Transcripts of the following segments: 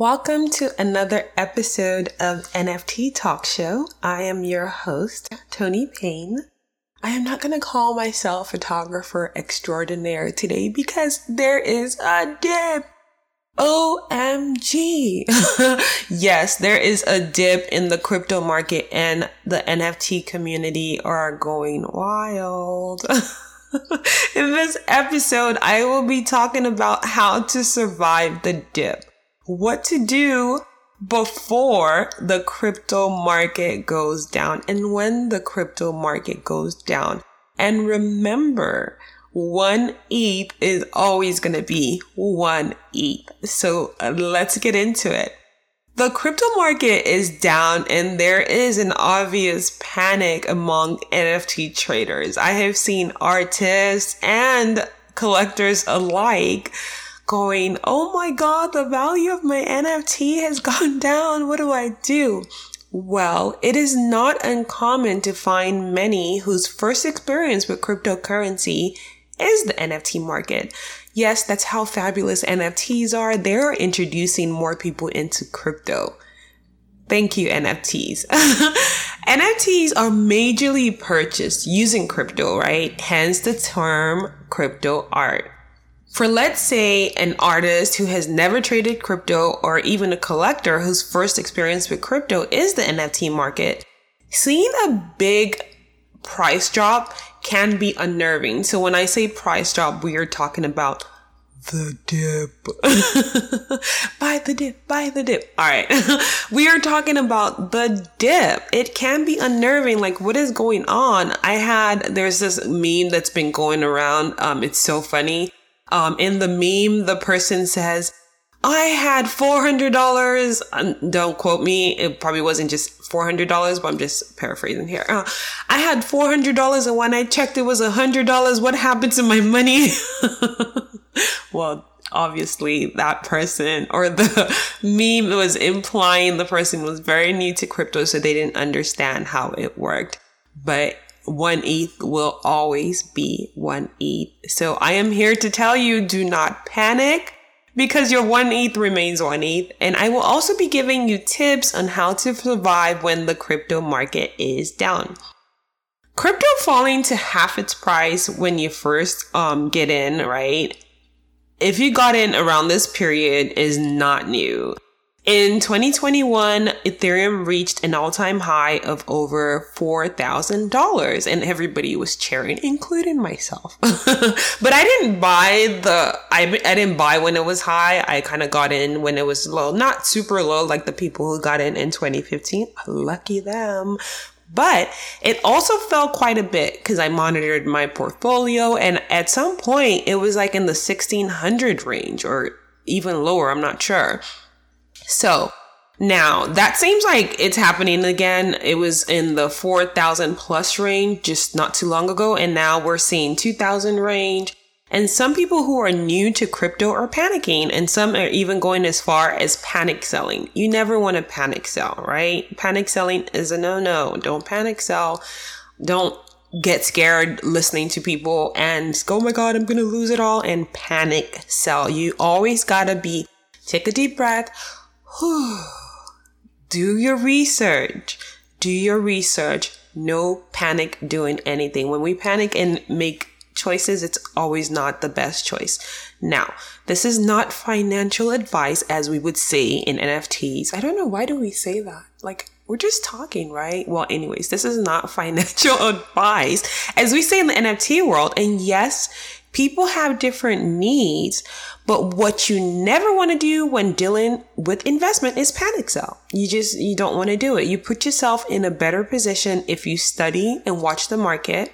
Welcome to another episode of NFT Talk Show. I am your host, Tony Payne. I am not going to call myself photographer extraordinaire today because there is a dip. OMG. yes, there is a dip in the crypto market and the NFT community are going wild. in this episode, I will be talking about how to survive the dip what to do before the crypto market goes down and when the crypto market goes down. And remember, one ETH is always going to be one ETH. So uh, let's get into it. The crypto market is down and there is an obvious panic among NFT traders. I have seen artists and collectors alike going, Oh my God, the value of my NFT has gone down. What do I do? Well, it is not uncommon to find many whose first experience with cryptocurrency is the NFT market. Yes, that's how fabulous NFTs are. They're introducing more people into crypto. Thank you, NFTs. NFTs are majorly purchased using crypto, right? Hence the term crypto art. For let's say an artist who has never traded crypto or even a collector whose first experience with crypto is the NFT market, seeing a big price drop can be unnerving. So when I say price drop, we are talking about the dip. buy the dip, buy the dip. All right. we are talking about the dip. It can be unnerving. Like, what is going on? I had, there's this meme that's been going around. Um, it's so funny um, in the meme, the person says, I had $400. Don't quote me. It probably wasn't just $400, but I'm just paraphrasing here. Uh, I had $400 and when I checked, it was $100. What happened to my money? well, obviously that person or the meme was implying the person was very new to crypto, so they didn't understand how it worked. But one ETH will always be one ETH. So I am here to tell you do not panic because your one ETH remains one ETH. And I will also be giving you tips on how to survive when the crypto market is down. Crypto falling to half its price when you first um, get in, right? If you got in around this period is not new. In 2021, Ethereum reached an all time high of over $4,000 and everybody was cheering, including myself. but I didn't buy the, I, I didn't buy when it was high. I kind of got in when it was low, not super low like the people who got in in 2015. Lucky them. But it also fell quite a bit because I monitored my portfolio and at some point it was like in the 1600 range or even lower. I'm not sure. So now that seems like it's happening again. It was in the 4,000 plus range just not too long ago. And now we're seeing 2,000 range. And some people who are new to crypto are panicking, and some are even going as far as panic selling. You never want to panic sell, right? Panic selling is a no no. Don't panic sell. Don't get scared listening to people and go, oh my God, I'm going to lose it all and panic sell. You always got to be, take a deep breath do your research. Do your research. No panic doing anything. When we panic and make choices, it's always not the best choice. Now, this is not financial advice as we would say in NFTs. I don't know. Why do we say that? Like, we're just talking, right? Well, anyways, this is not financial advice as we say in the NFT world. And yes, people have different needs, but what you never want to do when dealing with investment is panic sell. You just, you don't want to do it. You put yourself in a better position if you study and watch the market.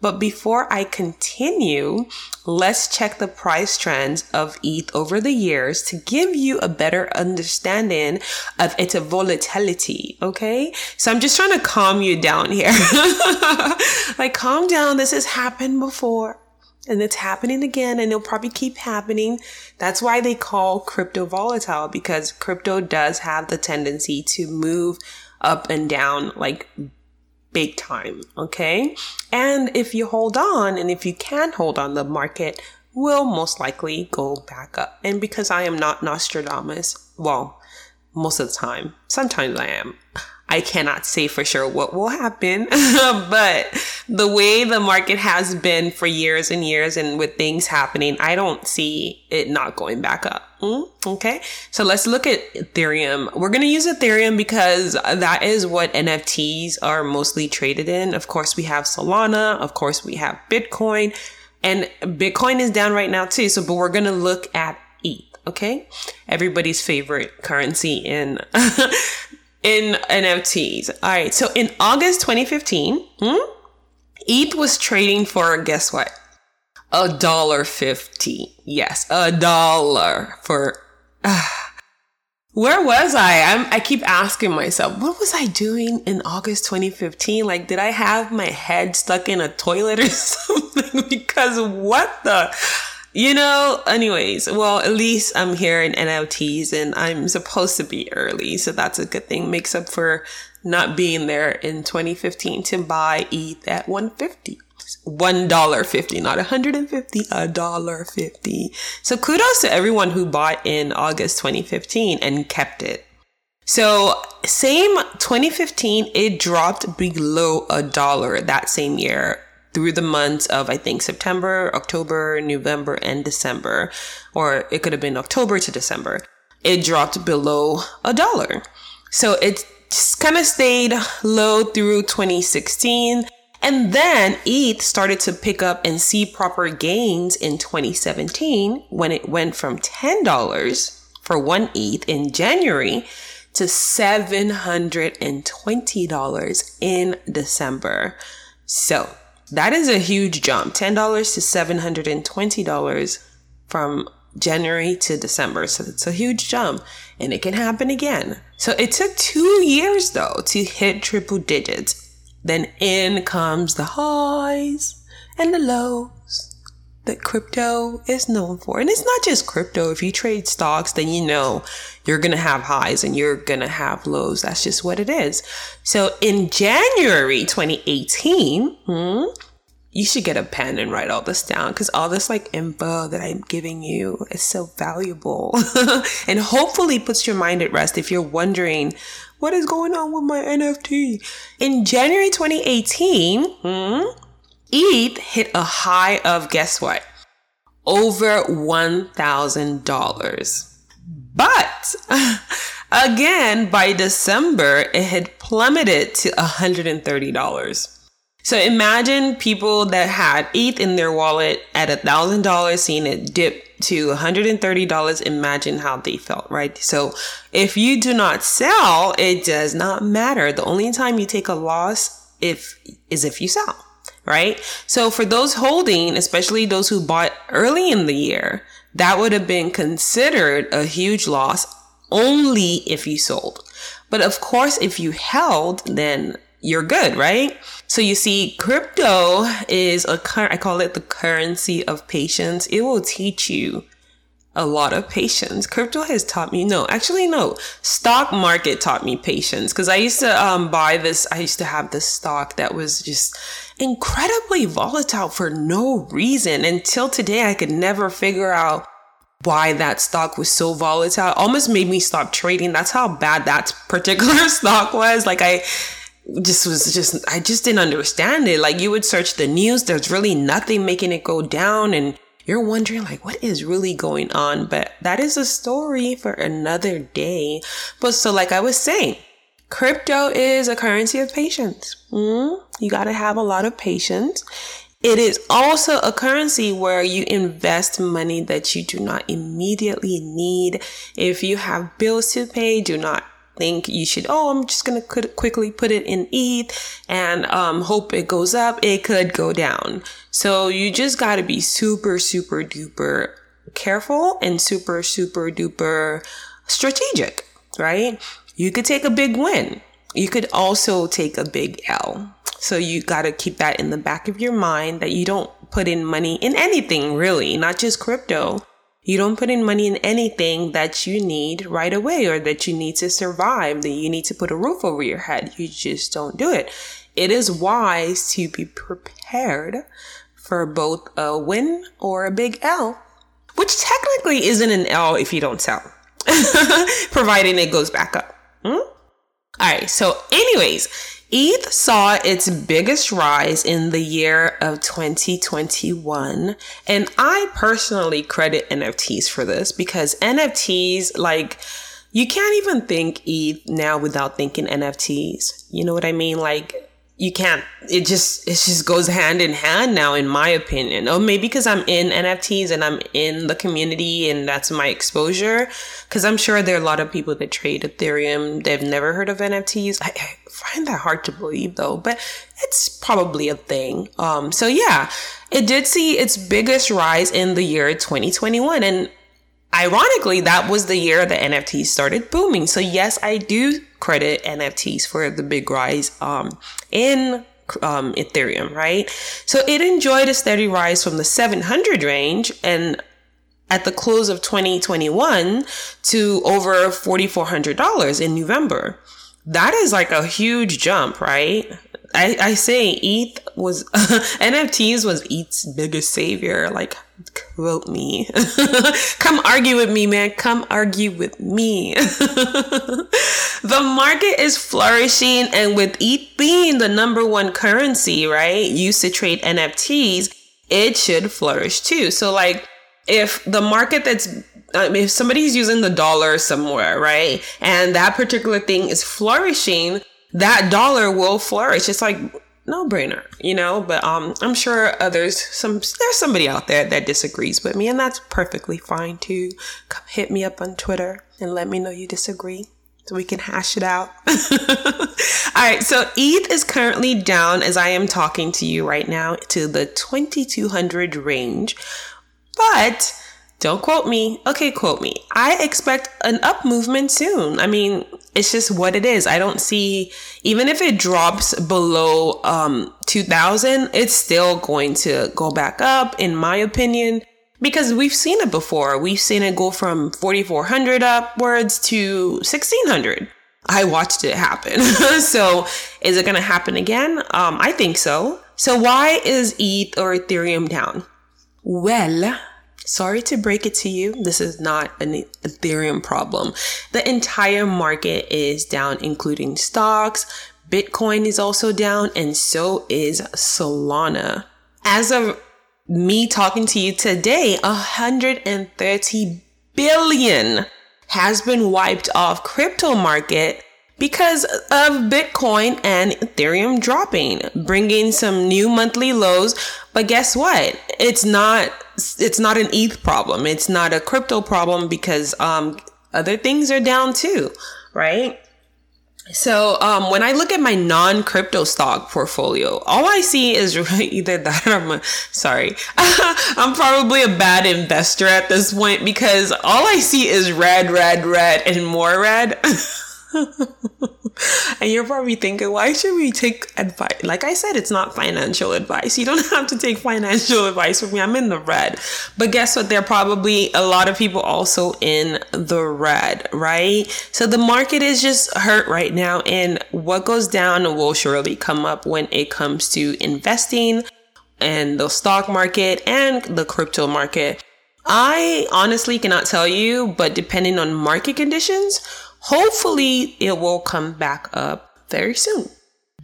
But before I continue, let's check the price trends of ETH over the years to give you a better understanding of its volatility. Okay. So I'm just trying to calm you down here. like, calm down. This has happened before and it's happening again and it'll probably keep happening. That's why they call crypto volatile because crypto does have the tendency to move up and down like big time. Okay. And if you hold on and if you can hold on, the market will most likely go back up. And because I am not Nostradamus, well, most of the time, sometimes I am. I cannot say for sure what will happen, but the way the market has been for years and years and with things happening, I don't see it not going back up. Mm, okay. So let's look at Ethereum. We're going to use Ethereum because that is what NFTs are mostly traded in. Of course, we have Solana. Of course, we have Bitcoin and Bitcoin is down right now too. So, but we're going to look at ETH. Okay. Everybody's favorite currency in in NFTs. All right. So in August 2015, hmm, ETH was trading for guess what? A dollar fifty. Yes, a dollar for. Uh, where was I? I'm, I keep asking myself, what was I doing in August 2015? Like, did I have my head stuck in a toilet or something? because what the? You know, anyways, well, at least I'm here in NFTs and I'm supposed to be early. So that's a good thing. Makes up for not being there in 2015 to buy ETH at 150. $1.50, not 150, a dollar 50. So kudos to everyone who bought in August 2015 and kept it. So same 2015, it dropped below a dollar that same year through the months of, I think, September, October, November, and December, or it could have been October to December. It dropped below a dollar. So it kind of stayed low through 2016. And then ETH started to pick up and see proper gains in 2017 when it went from $10 for one ETH in January to $720 in December. So that is a huge jump $10 to $720 from January to December. So it's a huge jump and it can happen again. So it took two years though to hit triple digits. Then in comes the highs and the lows that crypto is known for. And it's not just crypto. If you trade stocks, then you know you're going to have highs and you're going to have lows. That's just what it is. So in January 2018, hmm, you should get a pen and write all this down because all this like info that I'm giving you is so valuable and hopefully puts your mind at rest if you're wondering what is going on with my NFT. In January 2018, hmm, ETH hit a high of guess what? Over $1,000. But again, by December, it had plummeted to $130. So imagine people that had ETH in their wallet at $1,000 seeing it dip to $130. Imagine how they felt, right? So if you do not sell, it does not matter. The only time you take a loss if is if you sell right? So for those holding, especially those who bought early in the year, that would have been considered a huge loss only if you sold. But of course, if you held, then you're good, right? So you see, crypto is a current, I call it the currency of patience. It will teach you a lot of patience. Crypto has taught me, no, actually, no. Stock market taught me patience because I used to um, buy this, I used to have this stock that was just incredibly volatile for no reason. Until today, I could never figure out why that stock was so volatile. almost made me stop trading. That's how bad that particular stock was. Like, I, just was just I just didn't understand it. Like you would search the news, there's really nothing making it go down and you're wondering like what is really going on? But that is a story for another day. But so like i was saying crypto is a currency of patience. Mm? you got to have a lot of patience. It is also a currency where you invest money that you do not immediately need. If you have bills to pay do not think you should, oh, I'm just going to quickly put it in ETH and um, hope it goes up. It could go down. So you just got to be super, super duper careful and super, super duper strategic, right? You could take a big win. You could also take a big L. So you got to keep that in the back of your mind that you don't put in money in anything really, not just crypto. You don't put in money in anything that you need right away or that you need to survive, that you need to put a roof over your head. You just don't do it. It is wise to be prepared for both a win or a big L, which technically isn't an L if you don't sell, providing it goes back up. Hmm? All right. So, anyways, ETH saw its biggest rise in the year of 2021. And I personally credit NFTs for this because NFTs, like, you can't even think ETH now without thinking NFTs. You know what I mean? Like, you can't it just it just goes hand in hand now in my opinion. Oh maybe because i'm in nfts and i'm in the community and that's my exposure. Because i'm sure there are a lot of people that trade ethereum. They've never heard of nfts I, I, find that hard to believe though but it's probably a thing. Um so yeah it did see its biggest rise in the year 2021 and ironically that was the year the nfts started booming. So yes i do credit NFTs for the big rise um, in um, Ethereum, right? So it enjoyed a steady rise from the 700 range and at the close of 2021 to over $4,400 in November. That is like a huge jump, right? I, I say ETH was NFTs was ETH's biggest savior. Like, quote me. Come argue with me, man. Come argue with me. the market is flourishing, and with ETH being the number one currency, right, used to trade NFTs, it should flourish too. So, like, if the market that's um, if somebody's using the dollar somewhere, right, and that particular thing is flourishing, that dollar will flourish. It's like no brainer, you know, but um I'm sure others some there's somebody out there that disagrees with me and that's perfectly fine too. Come hit me up on Twitter and let me know you disagree so we can hash it out. All right, so ETH is currently down as I am talking to you right now to the 2200 range. But don't quote me. Okay, quote me. I expect an up movement soon. I mean, it's just what it is. I don't see, even if it drops below um, 2000, it's still going to go back up, in my opinion, because we've seen it before. We've seen it go from 4400 upwards to 1600. I watched it happen. so is it going to happen again? Um, I think so. So why is ETH or Ethereum down? Well, Sorry to break it to you. This is not an Ethereum problem. The entire market is down, including stocks. Bitcoin is also down, and so is Solana. As of me talking to you today, 130 billion has been wiped off crypto market because of Bitcoin and Ethereum dropping, bringing some new monthly lows. But guess what? It's not it's not an ETH problem. It's not a crypto problem because um, other things are down too, right? So um, when I look at my non-crypto stock portfolio, all I see is either that or I'm a, sorry, I'm probably a bad investor at this point because all I see is red, red, red, and more red. and you're probably thinking, why should we take advice? Like I said, it's not financial advice. You don't have to take financial advice from me. I'm in the red. But guess what? There are probably a lot of people also in the red, right? So the market is just hurt right now. And what goes down will surely come up when it comes to investing and the stock market and the crypto market. I honestly cannot tell you, but depending on market conditions, hopefully it will come back up very soon.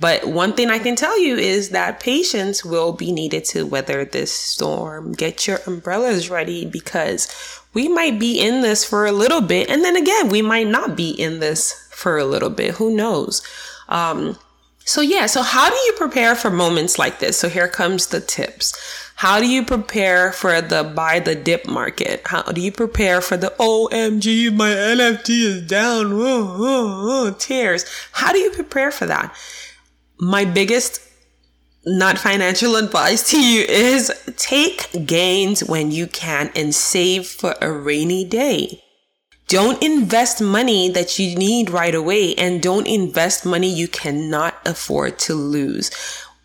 But one thing I can tell you is that patience will be needed to weather this storm. Get your umbrellas ready because we might be in this for a little bit. And then again, we might not be in this for a little bit. Who knows? Um, so yeah, so how do you prepare for moments like this? So here comes the tips. How do you prepare for the buy the dip market? How do you prepare for the OMG, my NFT is down, whoa, whoa, whoa, tears? How do you prepare for that? My biggest not financial advice to you is take gains when you can and save for a rainy day. Don't invest money that you need right away and don't invest money you cannot afford to lose.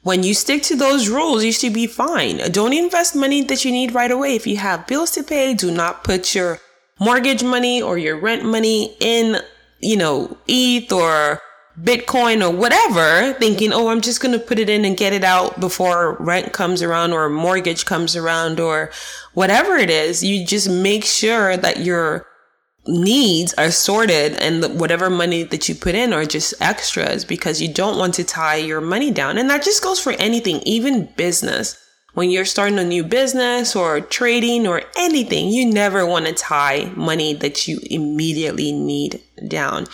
When you stick to those rules, you should be fine. Don't invest money that you need right away. If you have bills to pay, do not put your mortgage money or your rent money in, you know, ETH or Bitcoin or whatever, thinking, oh, I'm just going to put it in and get it out before rent comes around or mortgage comes around or whatever it is. You just make sure that your needs are sorted and whatever money that you put in are just extras because you don't want to tie your money down. And that just goes for anything, even business. When you're starting a new business or trading or anything, you never want to tie money that you immediately need down.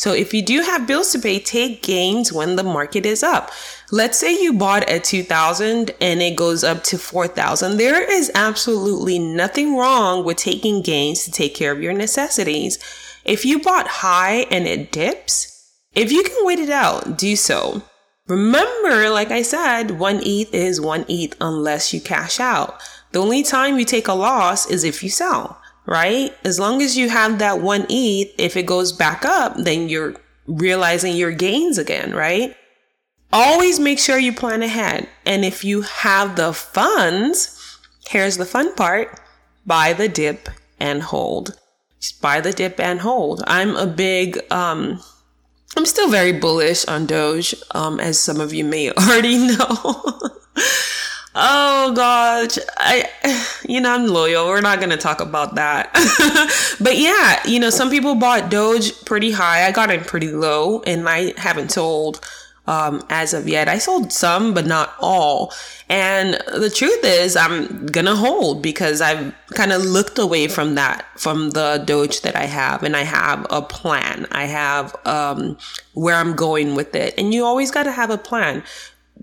So if you do have bills to pay, take gains when the market is up. Let's say you bought at 2000 and it goes up to 4000. There is absolutely nothing wrong with taking gains to take care of your necessities. If you bought high and it dips, if you can wait it out, do so. Remember, like I said, one ETH is one ETH unless you cash out. The only time you take a loss is if you sell, right? As long as you have that one ETH, if it goes back up, then you're realizing your gains again, right? Always make sure you plan ahead. And if you have the funds, here's the fun part buy the dip and hold. Just buy the dip and hold. I'm a big, um, I'm still very bullish on Doge, um, as some of you may already know. oh gosh, I, you know, I'm loyal. We're not to talk about that. but yeah, you know, some people bought Doge pretty high. I got in pretty low and I haven't sold um, as of yet. I sold some, but not all. And the truth is, I'm gonna hold because I've kind of looked away from that, from the Doge that I have, and I have a plan. I have um, where I'm going with it, and you always got to have a plan.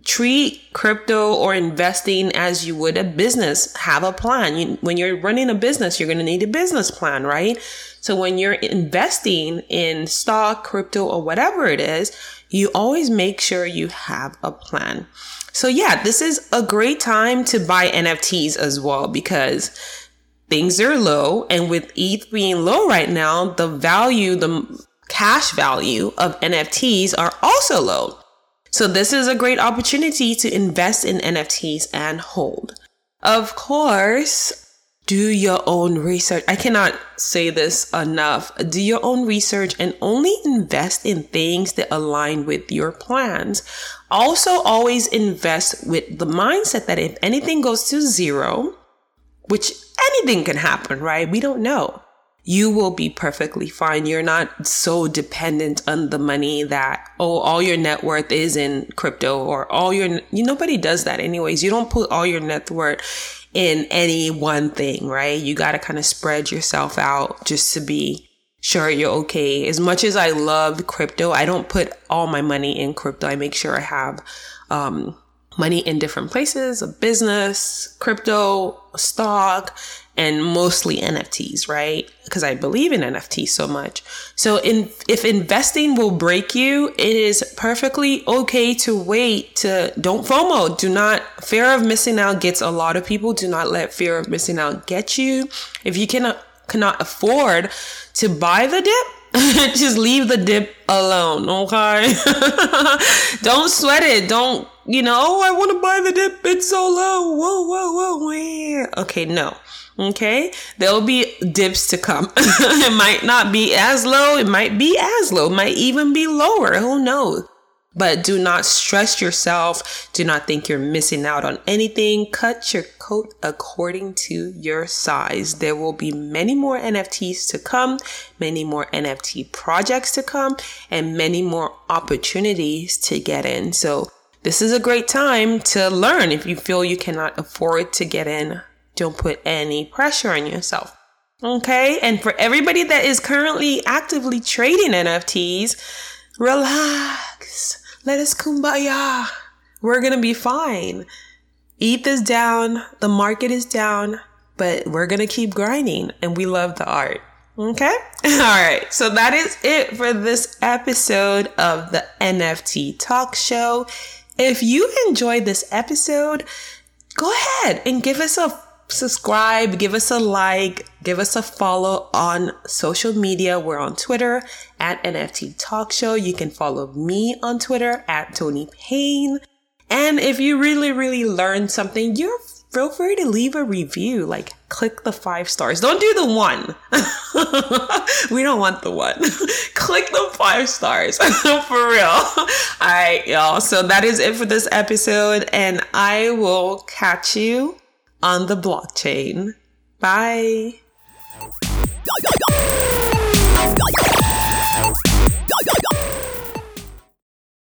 Treat crypto or investing as you would a business. Have a plan. You, when you're running a business, you're going to need a business plan, right? So when you're investing in stock, crypto, or whatever it is, you always make sure you have a plan. So yeah, this is a great time to buy NFTs as well because things are low and with ETH being low right now, the value, the cash value of NFTs are also low. So this is a great opportunity to invest in NFTs and hold. Of course, do your own research. I cannot say this enough. Do your own research and only invest in things that align with your plans. Also, always invest with the mindset that if anything goes to zero, which anything can happen, right? We don't know. You will be perfectly fine. You're not so dependent on the money that, oh, all your net worth is in crypto or all your, you, nobody does that anyways. You don't put all your net worth in any one thing, right? You got to kind of spread yourself out just to be sure you're okay. As much as I love crypto, I don't put all my money in crypto. I make sure I have um, money in different places, a business, crypto, stock, and mostly NFTs, right? Because I believe in NFTs so much. So in, if investing will break you, it is perfectly okay to wait to don't FOMO. Do not fear of missing out gets a lot of people. Do not let fear of missing out get you. If you cannot cannot afford to buy the dip, just leave the dip alone, okay? don't sweat it. Don't, you know, oh, I want to buy the dip. It's so low. Whoa, whoa, whoa. Okay, no. Okay. There'll be dips to come. it might not be as low. It might be as low. It might even be lower. Who knows? But do not stress yourself. Do not think you're missing out on anything. Cut your coat according to your size. There will be many more NFTs to come, many more NFT projects to come, and many more opportunities to get in. So this is a great time to learn if you feel you cannot afford to get in don't put any pressure on yourself. Okay. And for everybody that is currently actively trading NFTs, relax. Let us kumbaya. We're going to be fine. ETH is down, the market is down, but we're going to keep grinding and we love the art. Okay. All right. So that is it for this episode of the NFT Talk Show. If you enjoyed this episode, go ahead and give us a subscribe, give us a like, give us a follow on social media. We're on Twitter at NFT Talk Show. You can follow me on Twitter at Tony Payne. And if you really, really learned something, you're feel free to leave a review. Like, click the five stars. Don't do the one. we don't want the one. click the five stars for real. All right, y'all. So that is it for this episode, and I will catch you on the blockchain. Bye.